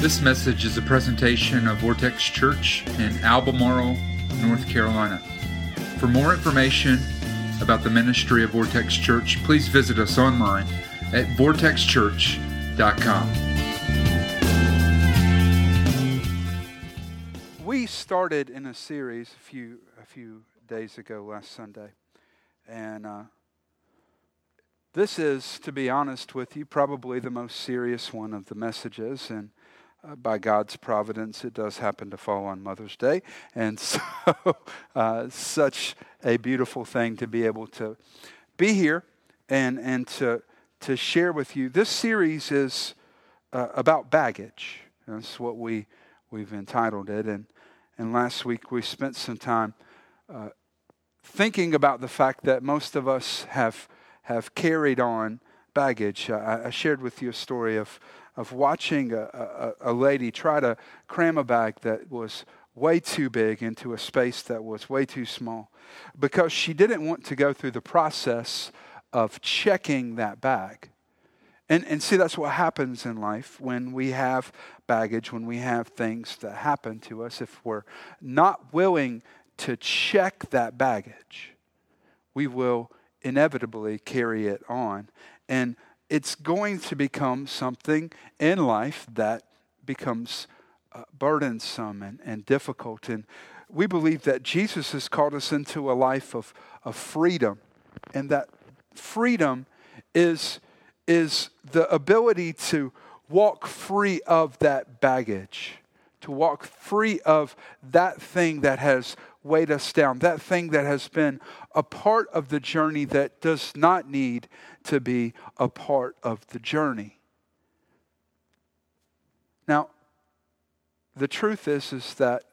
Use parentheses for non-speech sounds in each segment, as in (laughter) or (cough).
This message is a presentation of Vortex Church in Albemarle, North Carolina. For more information about the ministry of Vortex Church, please visit us online at vortexchurch.com. We started in a series a few a few days ago last Sunday, and uh, this is, to be honest with you, probably the most serious one of the messages, and uh, by God's providence, it does happen to fall on Mother's Day. And (laughs) so, uh, such a beautiful thing to be able to be here and, and to, to share with you. This series is uh, about baggage. That's what we, we've entitled it. And, and last week we spent some time uh, thinking about the fact that most of us have, have carried on baggage. I, I shared with you a story of of watching a, a, a lady try to cram a bag that was way too big into a space that was way too small because she didn't want to go through the process of checking that bag. And, and see, that's what happens in life when we have baggage, when we have things that happen to us. If we're not willing to check that baggage, we will inevitably carry it on. And it's going to become something in life that becomes uh, burdensome and, and difficult. And we believe that Jesus has called us into a life of, of freedom, and that freedom is, is the ability to walk free of that baggage, to walk free of that thing that has weighed us down, that thing that has been a part of the journey that does not need to be a part of the journey. Now, the truth is is that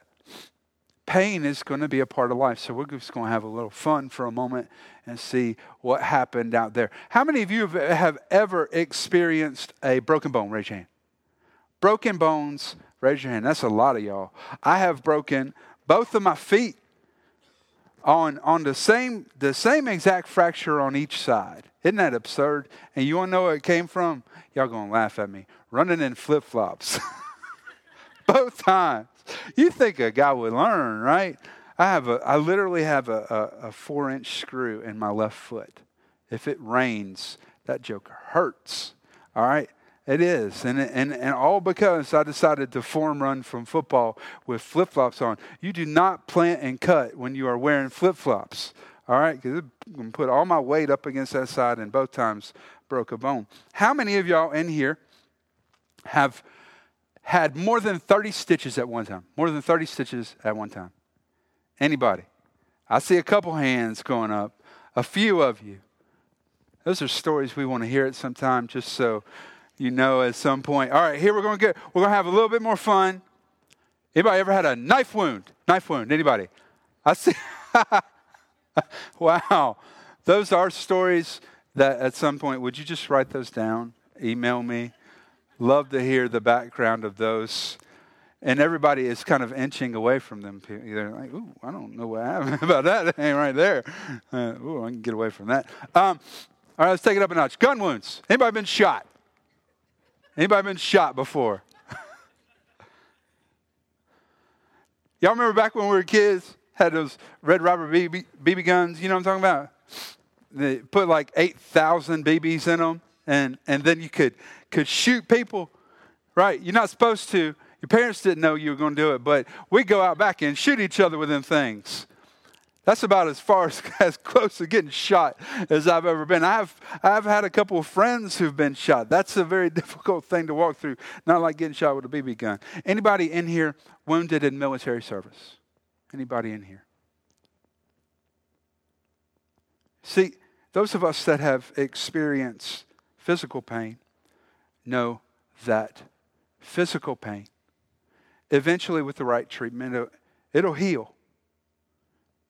pain is going to be a part of life. So we're just going to have a little fun for a moment and see what happened out there. How many of you have ever experienced a broken bone? Raise your hand. Broken bones, raise your hand. That's a lot of y'all. I have broken both of my feet on, on the, same, the same exact fracture on each side. Isn't that absurd? And you want to know where it came from? Y'all going to laugh at me. Running in flip flops. (laughs) Both times. You think a guy would learn, right? I have a, I literally have a, a, a four inch screw in my left foot. If it rains, that joke hurts. All right? It is. And, and, and all because I decided to form run from football with flip flops on. You do not plant and cut when you are wearing flip flops. All right? Because I'm going to put all my weight up against that side and both times broke a bone. How many of y'all in here have had more than 30 stitches at one time? More than 30 stitches at one time? Anybody? I see a couple hands going up. A few of you. Those are stories we want to hear at some time just so you know at some point. All right, here we're going to get, we're going to have a little bit more fun. Anybody ever had a knife wound? Knife wound, anybody? I see. (laughs) wow. Those are stories that at some point, would you just write those down? Email me. Love to hear the background of those. And everybody is kind of inching away from them. They're like, ooh, I don't know what happened (laughs) about that. Ain't right there. Uh, ooh, I can get away from that. Um, all right, let's take it up a notch. Gun wounds. Anybody been shot? Anybody been shot before? (laughs) Y'all remember back when we were kids, had those Red Ryder BB, BB guns? You know what I'm talking about? They put like 8,000 BBs in them, and, and then you could, could shoot people, right? You're not supposed to. Your parents didn't know you were going to do it, but we go out back and shoot each other with them things. That's about as far (laughs) as, as close to getting shot as I've ever been. I've, I've had a couple of friends who've been shot. That's a very (laughs) difficult thing to walk through, not like getting shot with a BB gun. Anybody in here wounded in military service? Anybody in here? See, those of us that have experienced physical pain know that physical pain, eventually with the right treatment, it'll, it'll heal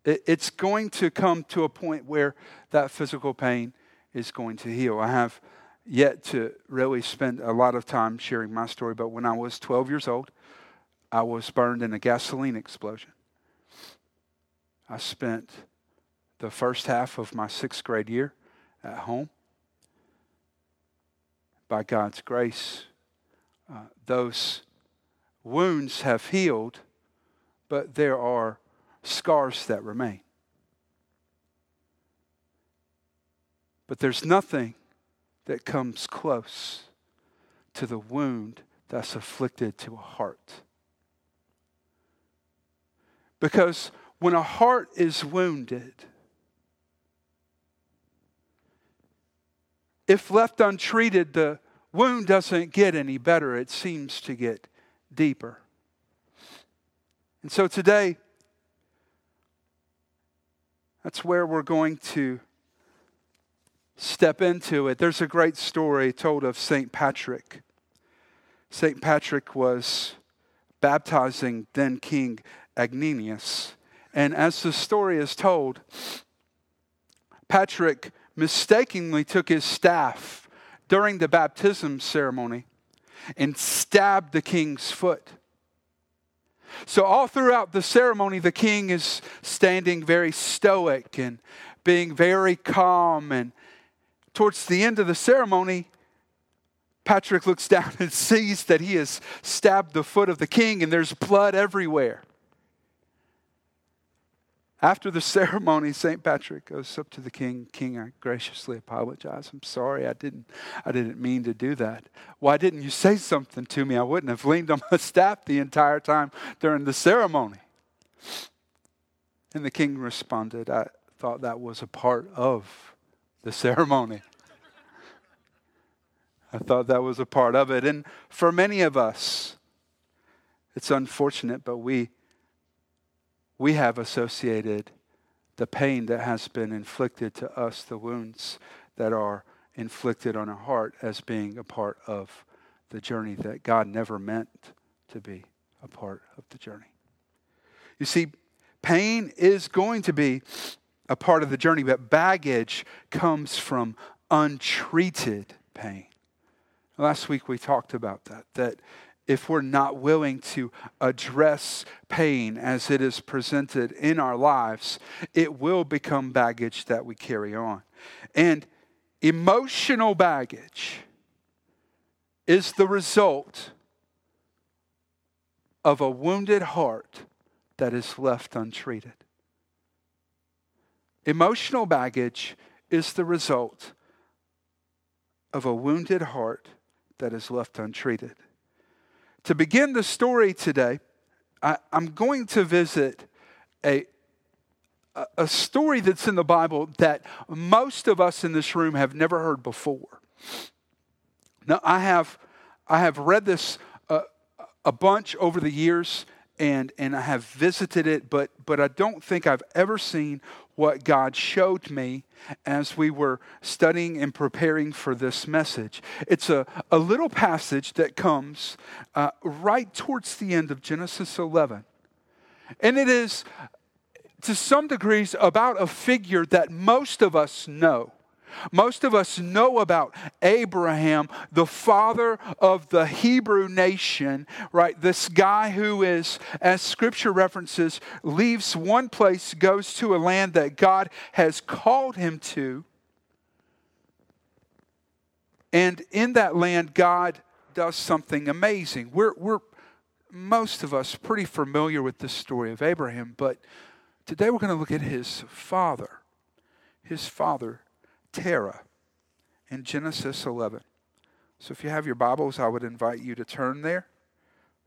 it's going to come to a point where that physical pain is going to heal. I have yet to really spend a lot of time sharing my story, but when I was 12 years old, I was burned in a gasoline explosion. I spent the first half of my sixth grade year at home. By God's grace, uh, those wounds have healed, but there are scars that remain. But there's nothing that comes close to the wound that's afflicted to a heart. Because when a heart is wounded, if left untreated, the wound doesn't get any better, it seems to get deeper. And so today, that's where we're going to step into it. There's a great story told of St. Patrick. St. Patrick was baptizing then King Agninius. And as the story is told, Patrick mistakenly took his staff during the baptism ceremony and stabbed the king's foot. So, all throughout the ceremony, the king is standing very stoic and being very calm. And towards the end of the ceremony, Patrick looks (laughs) down and sees that he has stabbed the foot of the king, and there's blood everywhere. After the (laughs) ceremony, St. Patrick goes up to the king. King, I graciously apologize. I'm sorry. I didn't, I didn't mean to do that. Why didn't you say something to me? I wouldn't have leaned on my (laughs) staff the entire time during the ceremony. And the king responded, I thought that was a part of the ceremony. I thought that was a part of it. And for many of us, it's unfortunate, but we we have associated the pain that has been inflicted to us, the wounds that are inflicted on our heart, as being a part of the journey that God never meant to be a part of the journey. You see, pain is going to be a part of the journey, but baggage comes from untreated pain. Last week we talked about that, that if we're not willing to address pain as it is presented in our lives, it will become baggage that we carry on. And emotional baggage is the result of a wounded heart that is left untreated. Emotional baggage is the result of a wounded heart that is left untreated. To begin the story today, I, am going to visit a, a story that's in the Bible that most of us in this room have never heard before. Now, I have, I have read this uh, a bunch over the years and, and I have visited it, but, but I don't think I've ever seen what God showed me as we were studying and preparing for this message. It's a, a little passage that comes uh, right towards the end of Genesis 11. And it is, to some degrees, about a figure that most of us know. Most of us know about Abraham, the father of the Hebrew nation, right? This guy who is, as scripture references, leaves one place, goes to a land that God has called him to. And in that land, God does something amazing. We're, we're most of us pretty familiar with the story of Abraham, but today we're going to look at his father. His father, Terah in Genesis 11. So if you have your Bibles, I would invite you to turn there.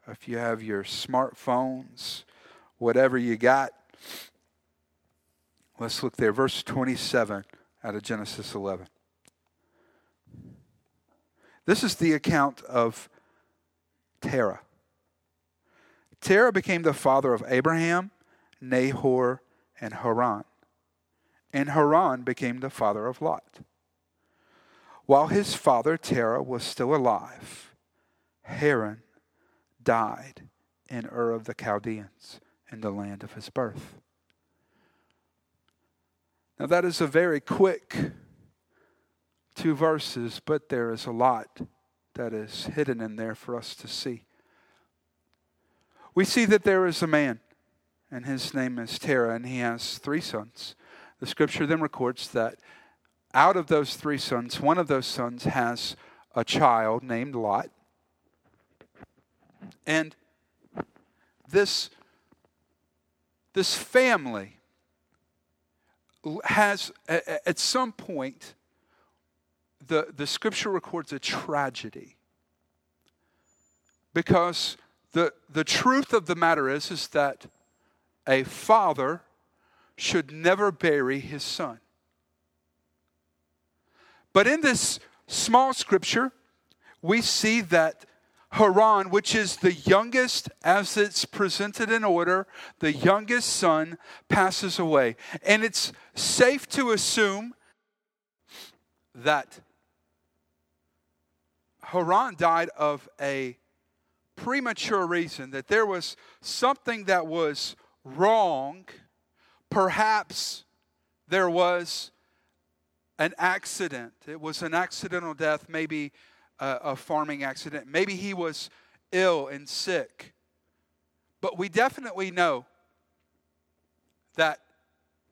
If you have your smartphones, whatever you got, let's look there. Verse 27 out of Genesis 11. This is the account of Terah. Terah became the father of Abraham, Nahor, and Haran and Haran became the father of Lot. While his father Terah was still alive, Haran died in Ur of the Chaldeans in the land of his birth. Now, that is a very quick two verses, but there is a lot that is hidden in there for us to see. We see that there is a man, and his name is Terah, and he has three sons. The scripture then records that out of those three sons, one of those sons has a child named Lot. And this, this family has, at some point, the, the scripture records a tragedy. Because the, the truth of the matter is, is that a father should never bury his son. But in this small scripture, we see that Haran, which is the youngest as it's presented in order, the youngest son passes away. And it's safe to assume that Haran died of a premature reason, that there was something that was wrong. Perhaps there was an accident. It was an accidental death, maybe a, a farming accident. Maybe he was ill and sick. But we definitely know that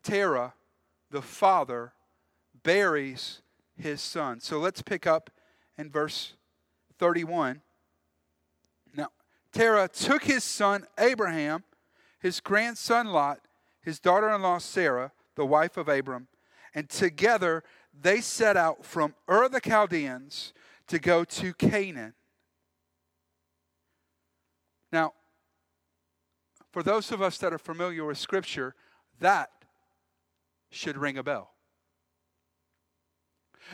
Terah, the father, buries his son. So let's pick up in verse 31. Now, Terah took his son Abraham, his grandson Lot, his daughter in law Sarah, the wife of Abram, and together they set out from Ur the Chaldeans to go to Canaan. Now, for those of us that are familiar with Scripture, that should ring a bell.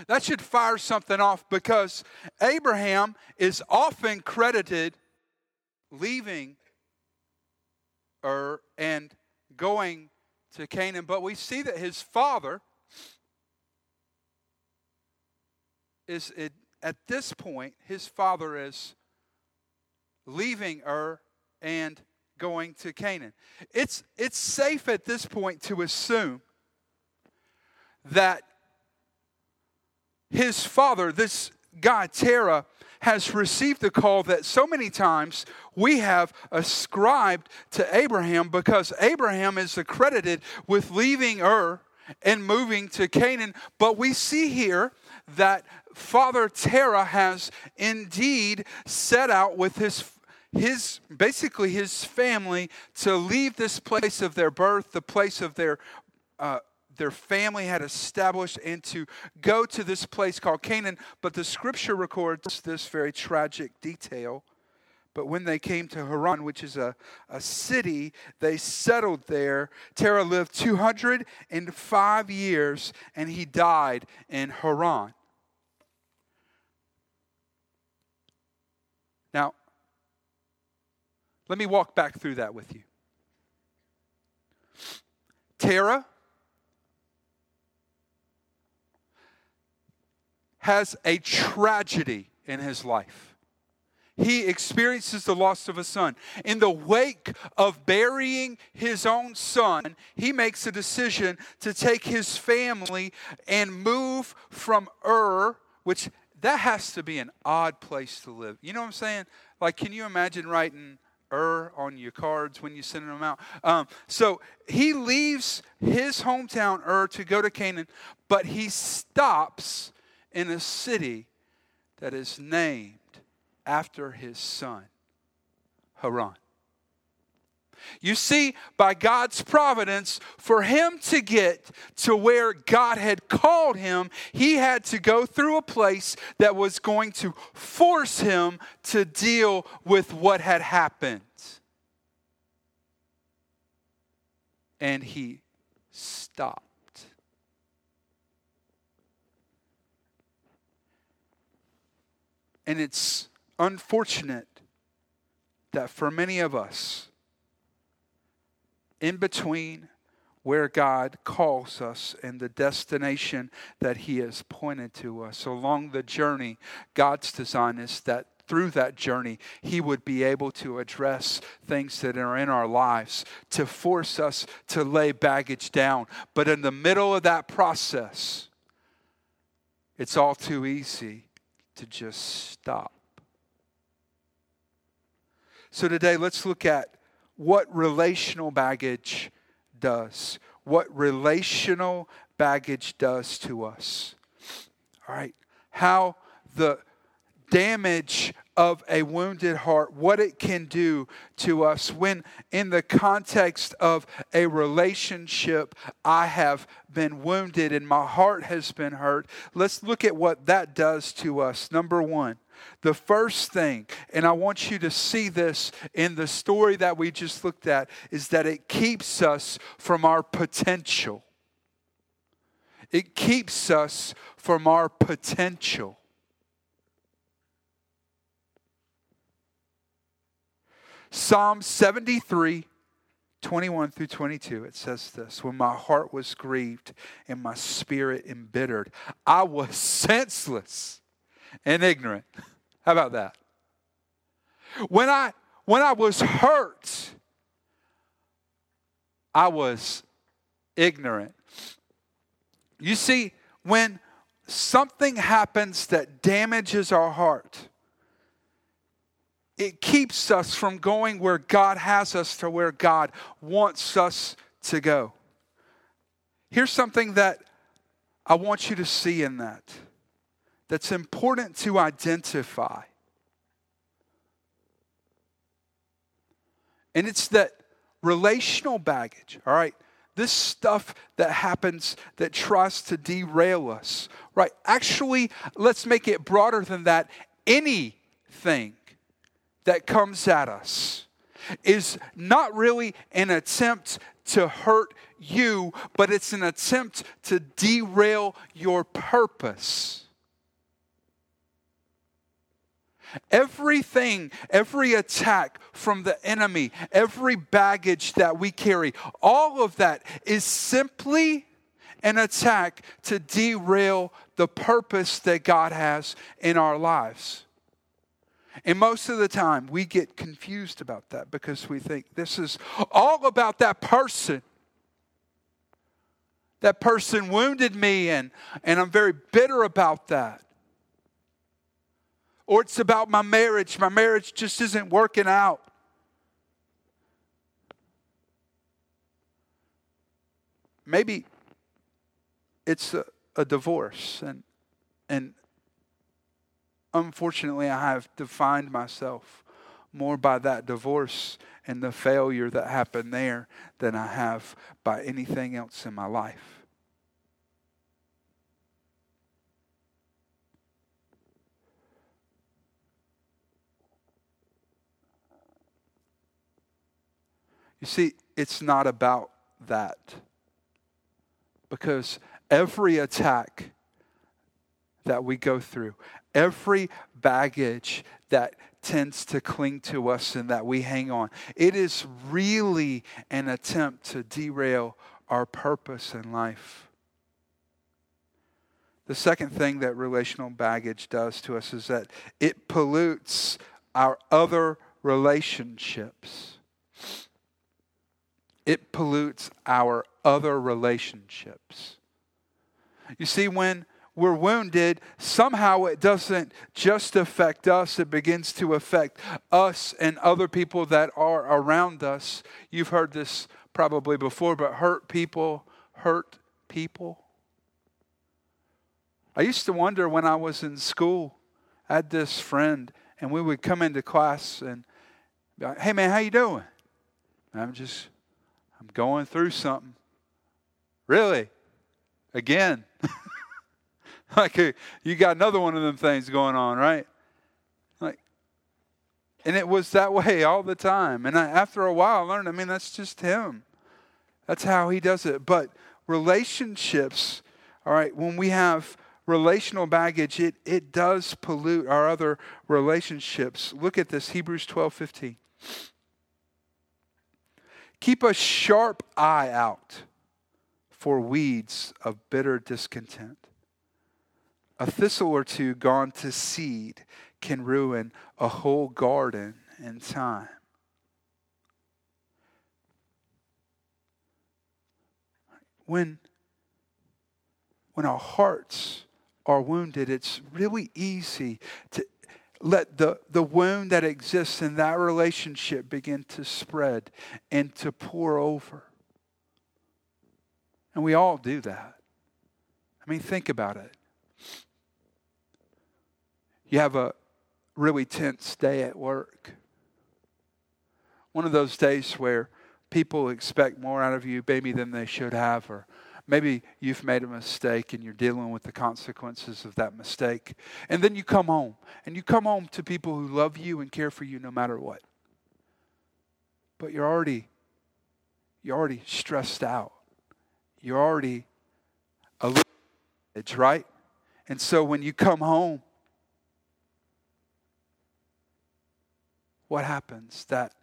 That should fire something off because Abraham is often credited leaving Ur and going to Canaan, but we see that his father is at this point, his father is leaving Ur and going to Canaan. It's, it's safe at this point to assume that his father, this guy, Terah, has received the call that so many times we have ascribed to Abraham because Abraham is accredited with leaving Ur and moving to Canaan. But we see here that Father Terah has indeed set out with his his basically his family to leave this place of their birth, the place of their uh, their family had established, and to go to this place called Canaan. But the scripture records this very tragic detail. But when they came to Haran, which is a, a city, they settled there. Terah lived 205 years, and he died in Haran. Now, let me walk back through that with you. Terah has a tragedy in his life. He experiences the loss of a son. In the wake of burying his own son, he makes a decision to take his family and move from Ur, which that has to be an odd place to live. You know what I'm saying? Like, can you imagine writing Ur on your cards when you're sending them out? Um, so he leaves his hometown Ur to go to Canaan, but he stops in a city that is named after his son, Haran. You see, by God's providence, for him to get to where God had called him, he had to go through a place that was going to force him to deal with what had happened. And he stopped. And it's unfortunate that for many of us, in between where God calls us and the destination that He has pointed to us. Along the journey, God's design is that through that journey, He would be able to address things that are in our lives, to force us to lay baggage down. But in the middle of that process, it's all too easy to just stop. So today, let's look at what relational baggage does. What relational baggage does to us. All right. How the damage of a wounded heart, what it can do to us when, in the context of a relationship, I have been wounded and my heart has been hurt. Let's look at what that does to us. Number one, the first thing, and I want you to see this in the story that we just looked at, is that it keeps us from our potential. It keeps us from our potential. Psalm 73, 21 through 22, it says this When my heart was grieved and my spirit embittered, I was senseless and ignorant. (laughs) How about that? When I when I was hurt, I was ignorant. You see, when something happens that damages our heart, it keeps us from going where God has us to where God wants us to go. Here's something that I want you to see in that that's important to identify. And it's that relational baggage, all right? This stuff that happens that tries to derail us, right? Actually, let's make it broader than that. Anything that comes at us is not really an attempt to hurt you, but it's an attempt to derail your purpose. Everything, every attack from the enemy, every baggage that we carry, all of that is simply an attack to derail the purpose that God has in our lives. And most of the time, we get confused about that because we think this is all about that person. That person wounded me, and, and I'm very bitter about that. Or it's about my marriage. My marriage just isn't working out. Maybe it's a, a divorce, and, and unfortunately, I have defined myself more by that divorce and the failure that happened there than I have by anything else in my life. You see, it's not about that. Because every attack that we go through, every baggage that tends to cling to us and that we hang on. It is really an attempt to derail our purpose in life. The second thing that relational baggage does to us is that it pollutes our other relationships. It pollutes our other relationships. You see, when we're wounded, somehow it doesn't just affect us, it begins to affect us and other people that are around us. You've heard this probably before, but hurt people hurt people. I used to wonder when I was in school, I had this friend, and we would come into class and be like, hey man, how you doing? I'm just, I'm going through something. Really? Again. (laughs) (laughs) like uh, you got another one of them things going on, right? Like, and it was that (laughs) way all the time. And I, after a while, I learned. I mean, that's just him. That's how he does it. But relationships, all right, when we have relational baggage, it, it does pollute our other relationships. Look at this Hebrews 12 15. Keep a sharp eye out for weeds of bitter discontent a thistle or two gone to seed can ruin a whole garden in time. When, when our hearts are wounded, it's really easy to let the, the wound that exists in that relationship begin to spread and to pour over. And we all do that. I mean, think about it. You have a, really tense day at work. One of those days where people expect more out of you, maybe than they should have, or maybe you've made a mistake and you're dealing with the consequences of that mistake. And then you come home, and you come home to people who love you and care for you no matter what. But you're already you're already stressed out. You're already a little right? And so when you come home, what happens? That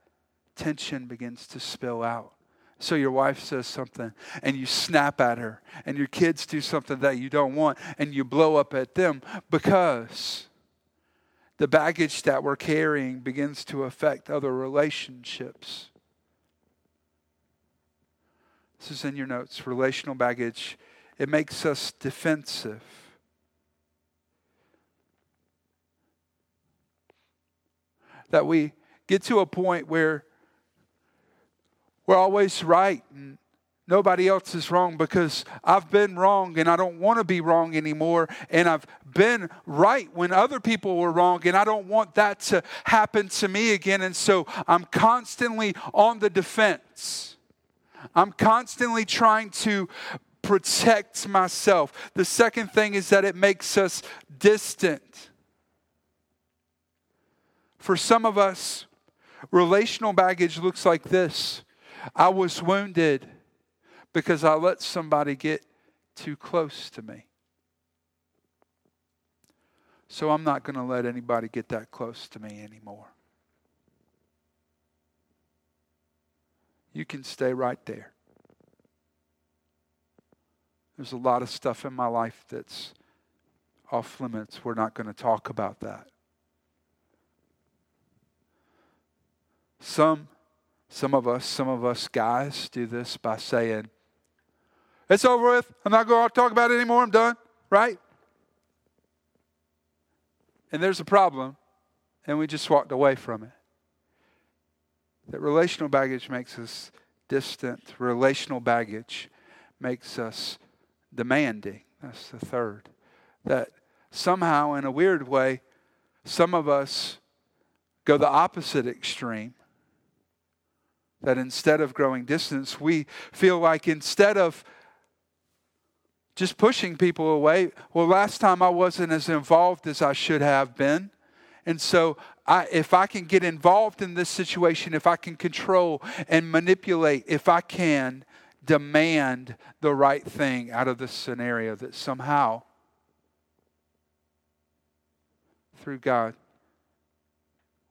tension begins to spill out. So your wife says something and you snap at her, and your kids do something that you don't want, and you blow up at them because the baggage that we're carrying begins to affect other relationships. This is in your notes relational baggage. It makes us defensive. That we get to a point where we're always right and nobody else is wrong because I've been wrong and I don't want to be wrong anymore. And I've been right when other people were wrong and I don't want that to happen to me again. And so I'm constantly on the defense. I'm constantly trying to protect myself. The second thing is that it makes us distant. For some of us, relational baggage looks like this I was wounded because I let somebody get too close to me. So I'm not going to let anybody get that close to me anymore. You can stay right there. There's a lot of stuff in my life that's off limits. We're not going to talk about that. Some some of us, some of us guys do this by saying, It's over with. I'm not going to talk about it anymore. I'm done. Right? And there's a problem, and we just walked away from it. That relational baggage makes us distant, relational baggage makes us demanding. That's the third. That somehow, in a weird way, some of us go the opposite extreme that instead of growing distance, we feel like instead of just pushing people away, well, last time I wasn't as involved as I should have been. And so, I, if I can get involved in this situation, if I can control and manipulate, if I can demand the right thing out of this scenario, that somehow, through God,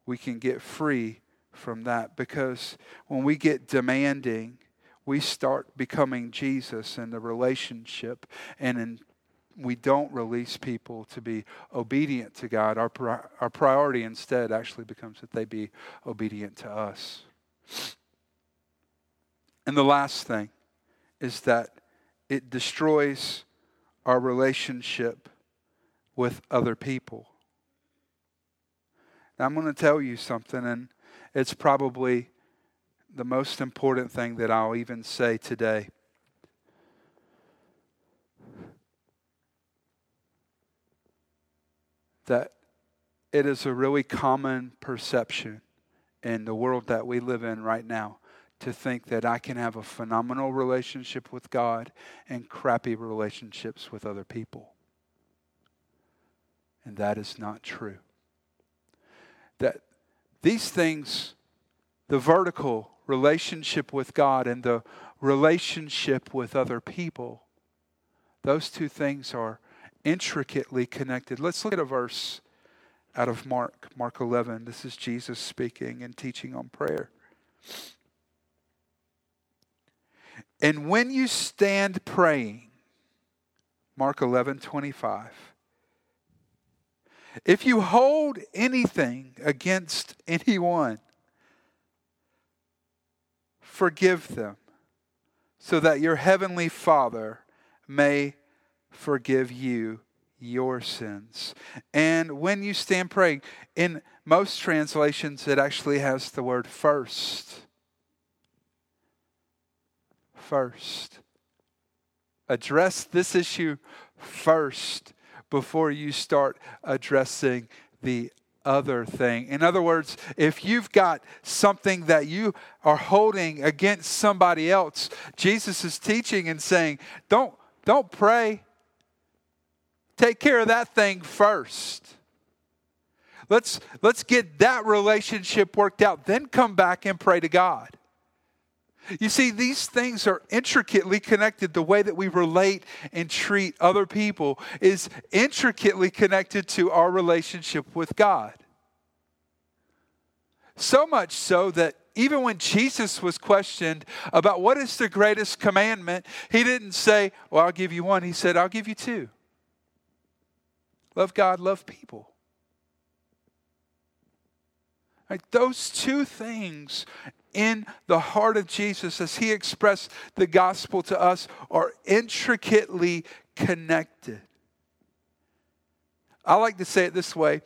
we can get free from that because when we get demanding, we start becoming Jesus in the relationship and in we don't release people to be obedient to God. Our, our priority instead actually becomes that they be obedient to us. And the last thing is that it destroys our relationship with other people. Now, I'm going to tell you something, and it's probably the most important thing that I'll even say today. That it is a really common perception in the world that we live in right now to think that I can have a phenomenal relationship with God and crappy relationships with other people. And that is not true. That these things, the vertical relationship with God and the relationship with other people, those two things are intricately connected. Let's look at a verse out of Mark, Mark 11. This is Jesus speaking and teaching on prayer. And when you stand praying, Mark 11, 25, if you hold anything against anyone, forgive them, so that your heavenly Father may forgive you your sins. And when you stand praying, in most translations, it actually has the word first. First. Address this issue first before you start addressing the other thing. In other words, if you've got something that you are holding against somebody else, Jesus is teaching and saying, don't, don't pray. Take care of that thing first. Let's, let's get that relationship worked out, then come back and pray to God. You see, these things are intricately connected. The way that we relate and treat other people is intricately connected to our relationship with God. So much so that even when Jesus was questioned about what is the greatest commandment, he didn't say, Well, I'll give you one. He said, I'll give you two love God, love people. Right, those two things in the heart of Jesus as he expressed the gospel to us are intricately connected. I like to say it this way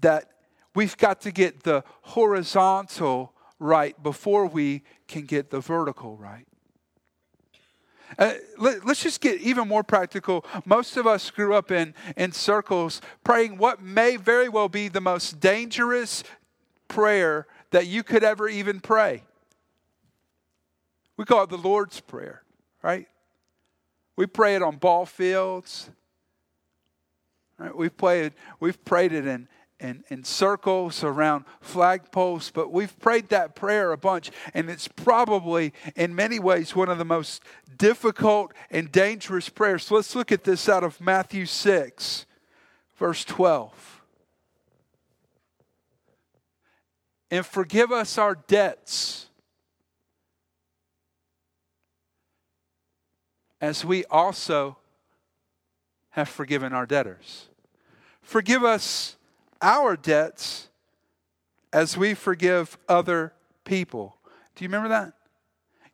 that we've got to get the horizontal right before we can get the vertical right. Uh, let, us just get even more practical. Most of us grew up in, in circles praying what may very well be the most dangerous prayer that you could ever even pray. We call it the Lord's Prayer, right? We pray it on ball fields. Right? We've, played, we've prayed it in, in, in circles around flagpoles, but we've prayed that prayer a bunch, and it's probably, in many ways, one of the most difficult and dangerous prayers. So let's look at this out of Matthew 6, verse 12. And forgive us our debts as we also have forgiven our debtors. Forgive us our debts as we forgive other people. Do you remember that?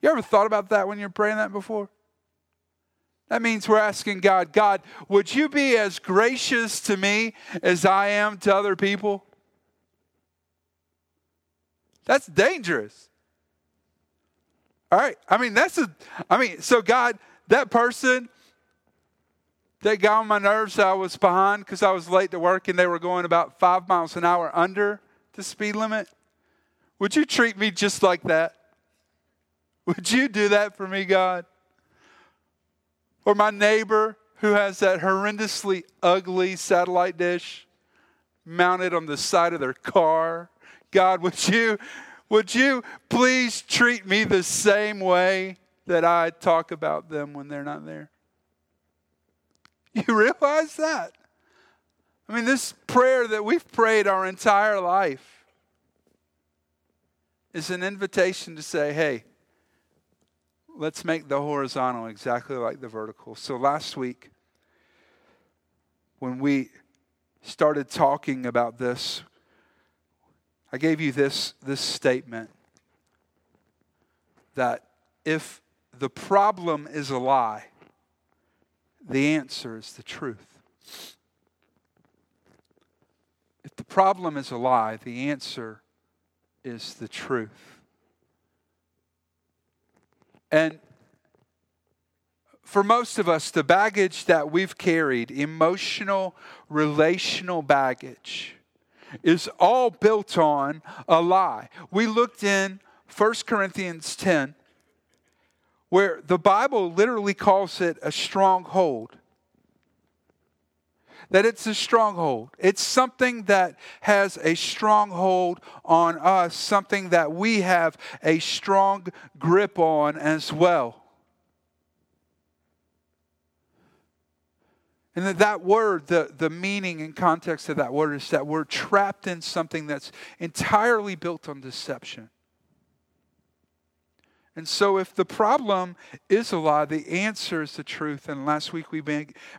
You ever thought about that when you're praying that before? That means we're asking God, God, would you be as gracious to me as I am to other people? That's dangerous. All right. I mean, that's a, I mean, so God, that person that got on my nerves I was behind because I was late to work and they were going about five miles an hour under the speed limit. Would you treat me just like that? Would you do that for me, God? Or my neighbor who has that horrendously ugly satellite dish mounted on the side of their car. God, would you would you please treat me the same way that I talk about them when they're not there. You (laughs) realize that? I mean, this prayer that we've prayed our entire life is an invitation to say, hey, let's make the horizontal exactly like the vertical. So last week, when we started talking about this, I gave you this, this statement that if the problem is a lie, the answer is the truth. If the problem is a lie, the answer is the truth. And for most of us, the baggage that we've carried, emotional, relational baggage, is all built on a lie. We looked in 1 Corinthians 10 where the Bible literally calls it a stronghold. That it's a stronghold. It's something that has a stronghold on us, something that we have a strong grip on as well. And that, that word, the, the meaning and context of that word is that we're trapped in something that's entirely built on deception. And so, if the problem is a lie, the answer is the truth. And last week we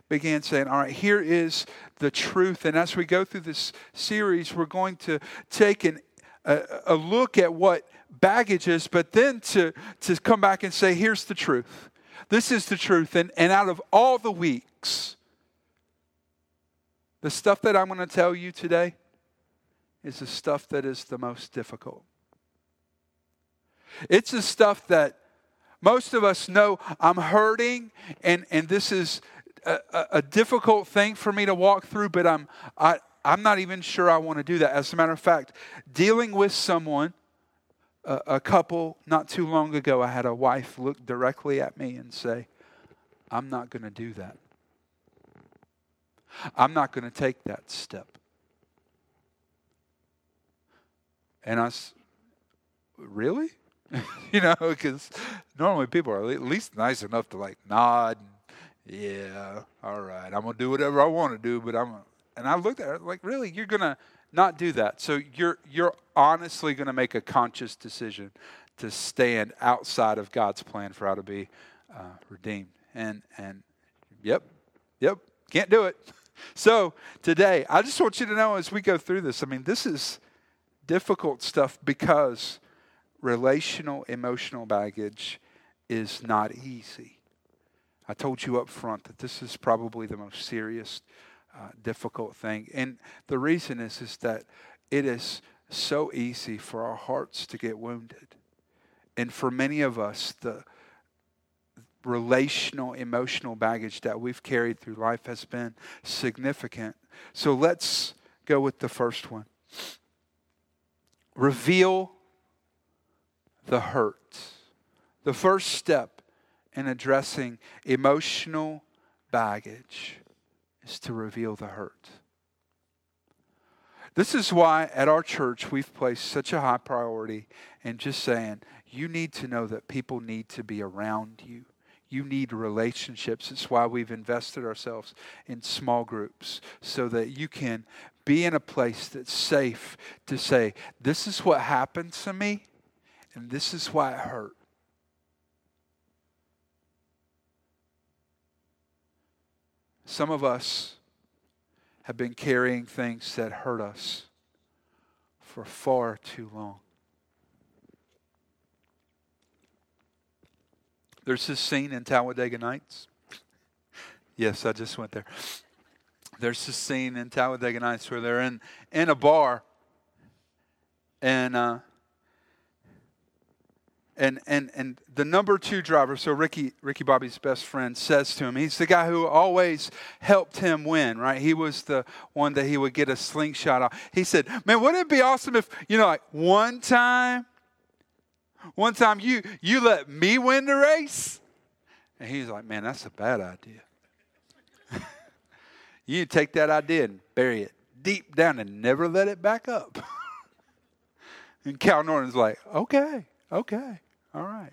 began saying, All right, here is the truth. And as we go through this series, we're going to take an, a, a look at what baggage is, but then to, to come back and say, Here's the truth. This is the truth. And, and out of all the weeks, the stuff that I'm going to tell you today is the stuff that is the most difficult. It's the stuff that most of us know I'm hurting, and, and this is a, a, difficult thing for me to walk through, but I'm, I, I'm not even sure I want to do that. As a matter of fact, dealing with someone, a, a couple not too long ago, I had a wife look directly at me and say, I'm not going to do that. I'm not going to take that step. And I, really? (laughs) you know, because normally people are at least nice enough to like nod. And, yeah, all right, I'm gonna do whatever I want to do, but I'm. And I looked at her like, really, you're gonna not do that. So you're you're honestly gonna make a conscious decision to stand outside of God's plan for how to be uh, redeemed. And and yep, yep, can't do it. (laughs) So today, I just want you to know as we go through this, I mean, this is difficult stuff because relational emotional baggage is not easy. I told you up front that this is probably the most serious, uh, difficult thing. And the reason is, is that it is so easy for our hearts to get wounded. And for many of us, the relational, emotional baggage that we've carried through life has been significant. So let's go with the first one. Reveal the hurt. The first step in addressing emotional baggage is to reveal the hurt. This is why at our church we've placed such a high priority in just saying, you need to know that people need to be around you. You need relationships. It's why we've invested ourselves in small groups so that you can be in a place that's safe to say, This is what happened to me, and this is why it hurt. Some of us have been carrying things that hurt us for far too long. There's this scene in Talladega Nights. yes, I just went there. There's this scene in Talladega Nights where they're in, in a bar and uh, and and and the number two driver, so Ricky Ricky Bobby's best friend, says to him, he's the guy who always helped him win, right? He was the one that he would get a slingshot off. He said, "Man, wouldn't it be awesome if you know, like one time one time you you let me win the race. And he's like, man, that's a bad idea. (laughs) you take that idea and bury it deep down and never let it back up. (laughs) and Cal Naughton's like, okay, okay, all right.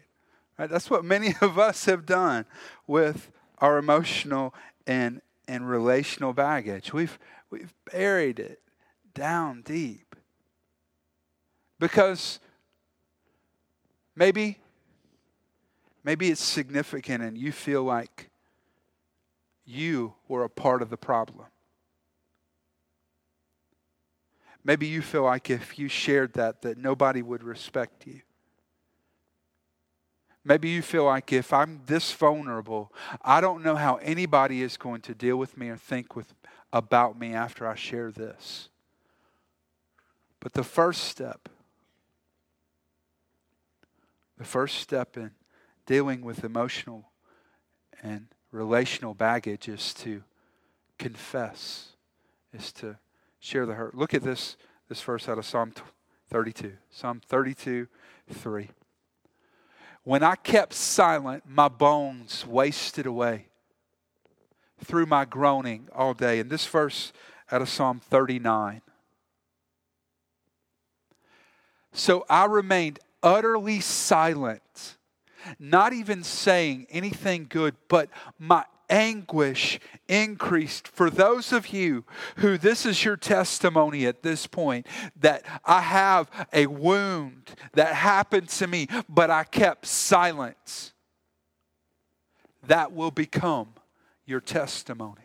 right. That's what many of us have done with our emotional and, and relational baggage. We've, we've buried it down deep. Because Maybe, maybe it's significant and you feel like you were a part of the problem. Maybe you feel like if you shared that, that nobody would respect you. Maybe you feel like if I'm this vulnerable, I don't know how anybody is going to deal with me or think with, about me after I share this. But the first step the first step in dealing with emotional and relational baggage is to confess, is to share the hurt. Look at this, this verse out of Psalm 32. Psalm 32, 3. When I kept silent, my bones wasted away through my groaning all day. And this verse out of Psalm 39. So I remained utterly silent, not even saying anything good, but my anguish increased for those of you who this is your testimony at this point that I have a wound that happened to me, but I kept silent. That will become your testimony.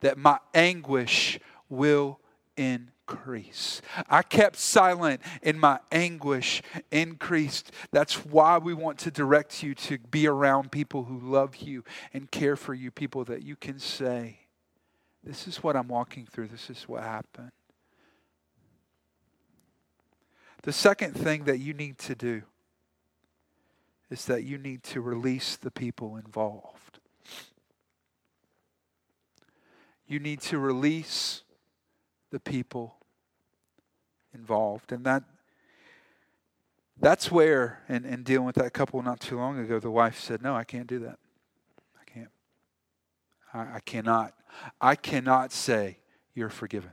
That my anguish will increase increase. I kept silent and my anguish increased. That's why we want to direct you to be around people who love you and care for you, people that you can say, This is what I'm walking through, this is what happened. The second thing that you need to do is that you need to release the people involved. you need to release the people involved. And that that's where, and, and dealing with that couple not too long ago, the wife said, No, I can't do that. I can't. I, I cannot. I cannot say you're forgiven.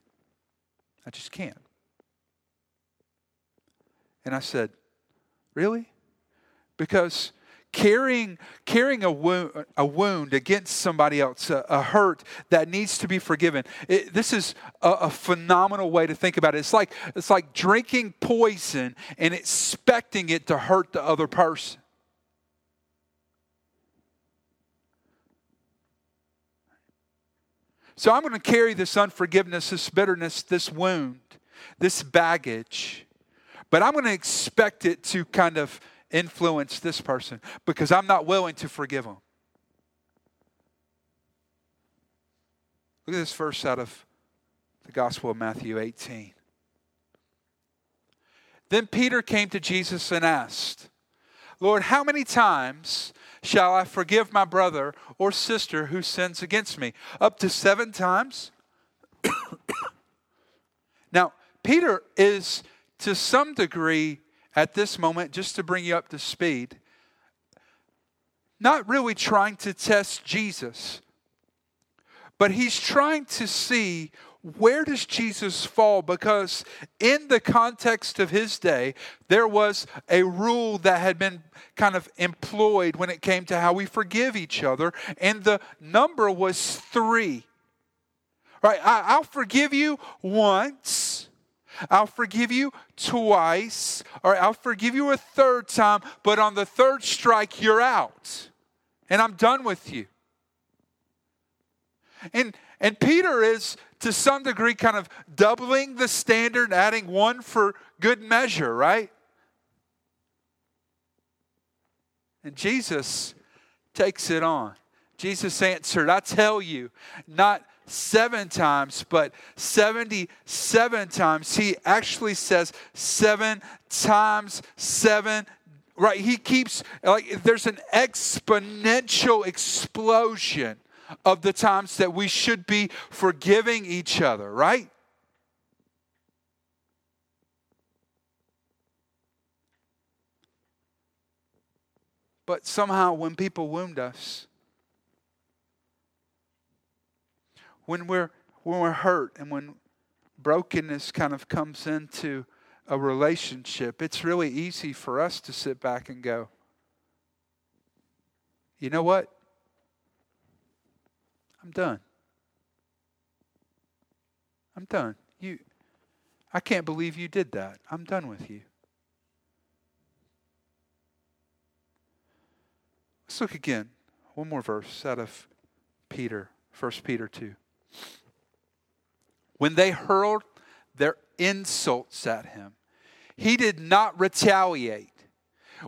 I just can't. And I said, Really? Because carrying, carrying a, wound, a wound against somebody else, a, a hurt that needs to be forgiven. It, this is a, a, phenomenal way to think about it. It's like, it's like drinking poison and expecting it to hurt the other person. So I'm going to carry this unforgiveness, this bitterness, this wound, this baggage, but I'm going to expect it to kind of influence this person because I'm not willing to forgive them. Look at this verse out of the Gospel of Matthew 18. Then Peter came to Jesus and asked, Lord, how many times shall I forgive my brother or sister who sins against me? Up to seven times? (coughs) now, Peter is to some degree at this moment, just to bring you up to speed, not really trying to test Jesus, but he's trying to see where does Jesus fall? Because in the context of his day, there was a rule that had been kind of employed when it came to how we forgive each other, and the number was three. Right? I, will forgive you once I'll forgive you twice, or I'll forgive you a third time, but on the third strike, you're out. And I'm done with you. And, and Peter is, to some degree, kind of doubling the standard, adding one for good measure, right? And Jesus takes it on. Jesus answered, I tell you, not seven times, but 77 times. He actually says seven times seven. Right? He keeps, like, there's an exponential explosion of the times that we should be forgiving each other, right? But somehow, when people wound us, when we're when we're hurt and when brokenness kind of comes into a relationship, it's really easy for us to sit back and go, you know what? I'm done. I'm done. You I can't believe you did that. I'm done with you. Let's look again. One more verse out of Peter, 1 Peter 2 when they hurled their insults at him, he did not retaliate.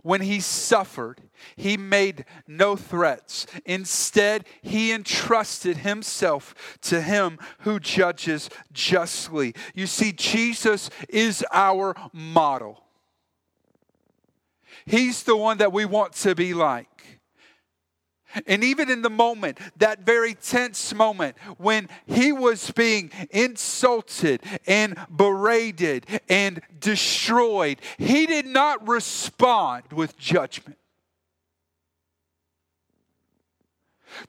When he suffered, he made no threats. Instead, he entrusted himself to him who judges justly. You see, Jesus is our model. He's the one that we want to be like. And even in the moment, that very tense moment when he was being insulted and berated and destroyed, he did not respond with judgment.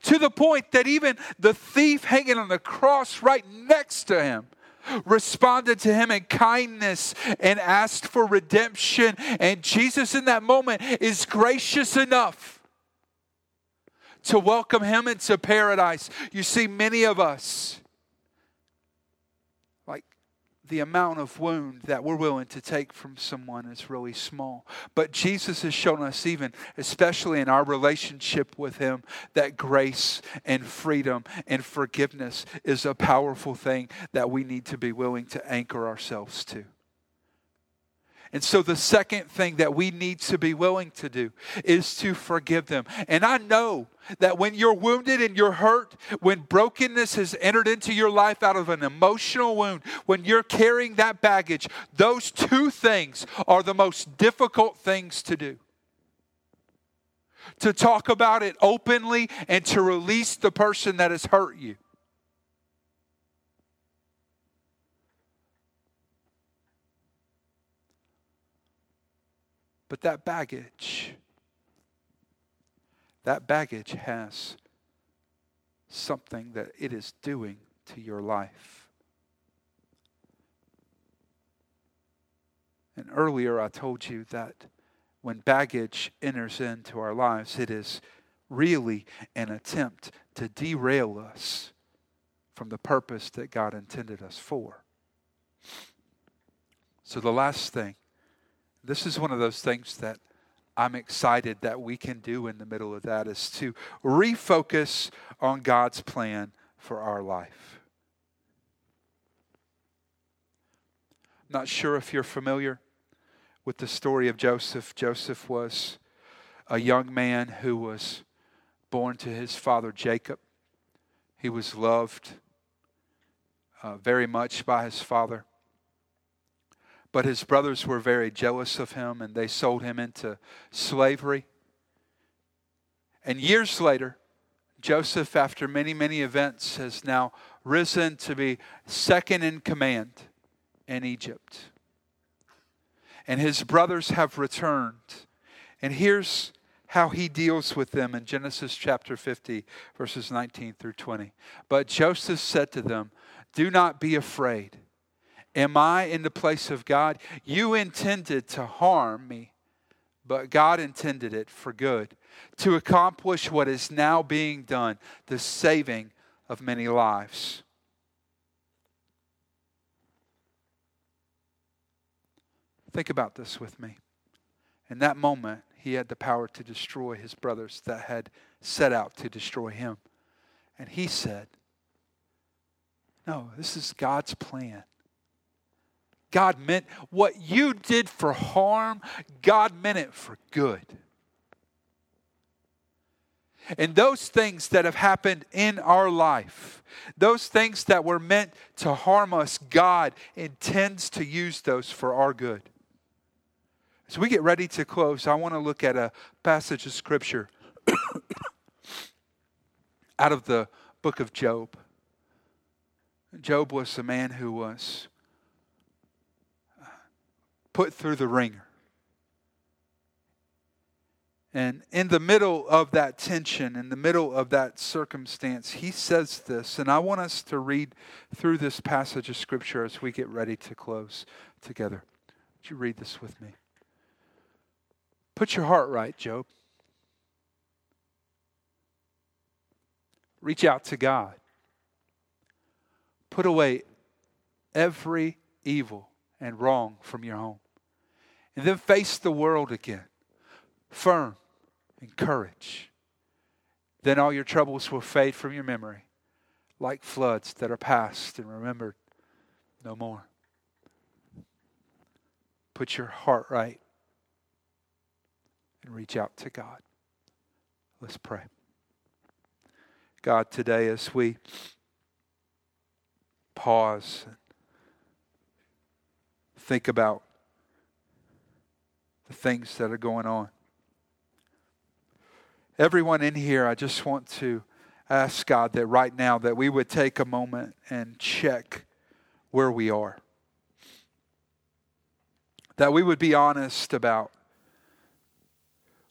To the point that even the thief hanging on the cross right next to him responded to him in kindness and asked for redemption. And Jesus, in that moment, is gracious enough to welcome him into paradise. You see, many of us, like the amount of wound that we're willing to take from someone is really small. But Jesus has shown us, even especially in our relationship with him, that grace and freedom and forgiveness is a powerful thing that we need to be willing to anchor ourselves to. And so, the second thing that we need to be willing to do is to forgive them. And I know that when you're wounded and you're hurt, when brokenness has entered into your life out of an emotional wound, when you're carrying that baggage, those two things are the most difficult things to do. To talk about it openly and to release the person that has hurt you. But that baggage, that baggage has something that it is doing to your life. And earlier I told you that when baggage enters into our lives, it is really an attempt to derail us from the purpose that God intended us for. So, the last thing, this is one of those things that I'm excited that we can do in the middle of that, is to refocus on God's plan for our life. Not sure if you're familiar with the story of Joseph. Joseph was a young man who was born to his father Jacob. He was loved uh, very much by his father. But his brothers were very jealous of him and they sold him into slavery. And years later, Joseph, after many, many events, has now risen to be second in command in Egypt. And his brothers have returned. And here's how he deals with them in Genesis chapter 50, verses 19 through 20. But Joseph said to them, Do not be afraid. Am I in the place of God? You intended to harm me, but God intended it for good, to accomplish what is now being done, the saving of many lives. Think about this with me. In that moment, he had the power to destroy his brothers that had set out to destroy him. And he said, No, this is God's plan. God meant what you did for harm, God meant it for good. And those things that have happened in our life, those things that were meant to harm us, God intends to use those for our good. As we get ready to close, I want to look at a passage of Scripture (coughs) out of the book of Job. Job was a man who was put through the wringer. And in the middle of that tension, in the middle of that circumstance, he says this. And I want us to read through this passage of Scripture as we get ready to close together. Would you read this with me? Put your heart right, Job. Reach out to God. Put away every evil and wrong from your home. And then face the world again, firm and courage. Then all your troubles will fade from your memory like floods that are past and remembered no more. Put your heart right and reach out to God. Let's pray. God, today as we pause think about the things that are going on. Everyone in here, I just want to ask God that right now that we would take a moment and check where we are. That we would be honest about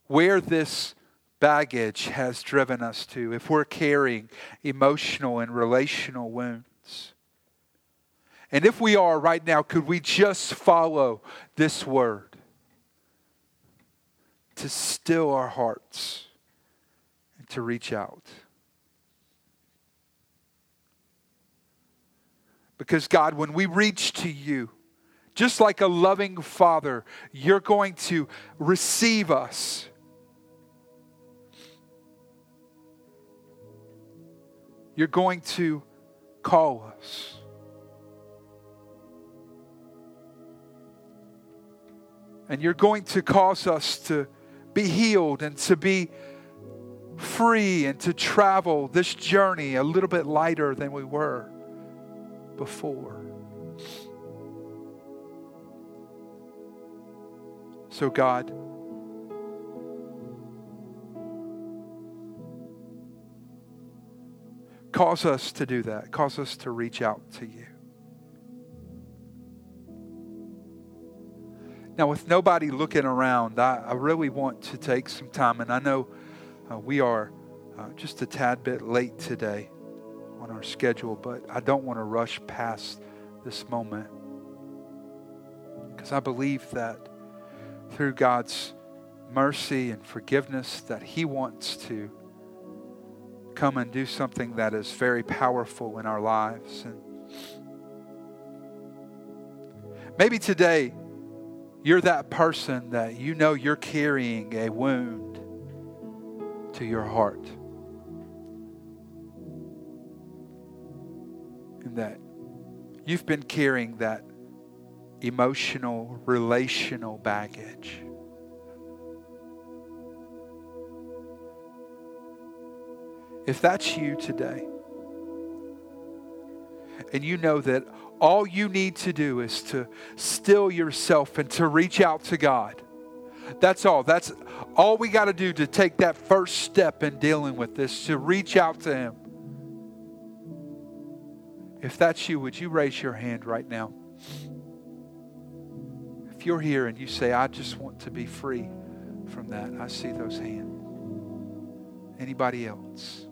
where this baggage has driven us to, if we're carrying emotional and relational wounds. And if we are right now, could we just follow this word to still our hearts and to reach out? Because, God, when we reach to you, just like a loving father, you're going to receive us You're going to call us. And you're going to cause us to be healed and to be free and to travel this journey a little bit lighter than we were before. So, God, Cause us to do that. Cause us to reach out to you. Now, with nobody looking around, I, I really want to take some time, and I know uh, we are uh, just a tad bit late today on our schedule, but I don't want to rush past this moment. Because I believe that through God's mercy and forgiveness that he wants to come and do something that is very powerful in our lives. And maybe today you're that person that you know you're carrying a wound to your heart and that you've been carrying that emotional, relational baggage. If that's you today, and you know that all you need to do is to still yourself and to reach out to God. That's all. That's all we got to do to take that first step in dealing with this, to reach out to Him. If that's you, would you raise your hand right now? If you're here and you say, I just want to be free from that, I see those hands. Anybody else?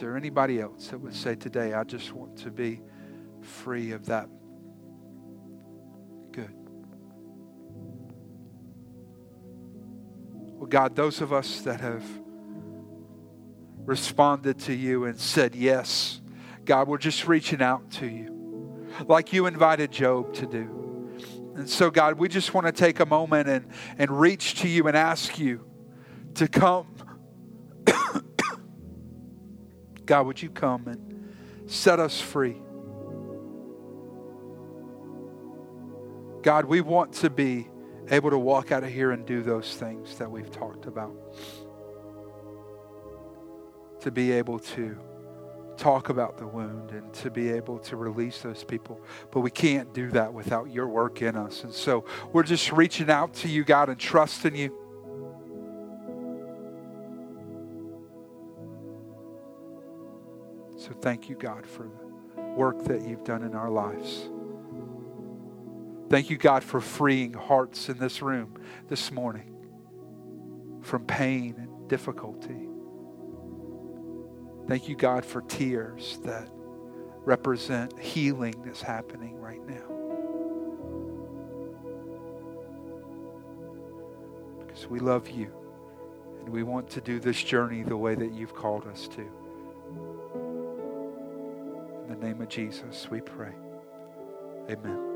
Is there anybody else that would say today, I just want to be free of that? Good. Well, God, those of us that have responded to you and said yes. God, we're just reaching out to you like you invited Job to do. And so, God, we just want to take a moment and, and reach to you and ask you to come. God, would you come and set us free? God, we want to be able to walk out of here and do those things that we've talked about to be able to talk about the wound and to be able to release those people. But we can't do that without your work in us. And so we're just reaching out to you, God, and trusting you. So thank you, God, for the work that you've done in our lives. Thank you, God, for freeing hearts in this room this morning from pain and difficulty. Thank you, God, for tears that represent healing that's happening right now. Because we love you and we want to do this journey the way that you've called us to. Name of Jesus, we pray. Amen.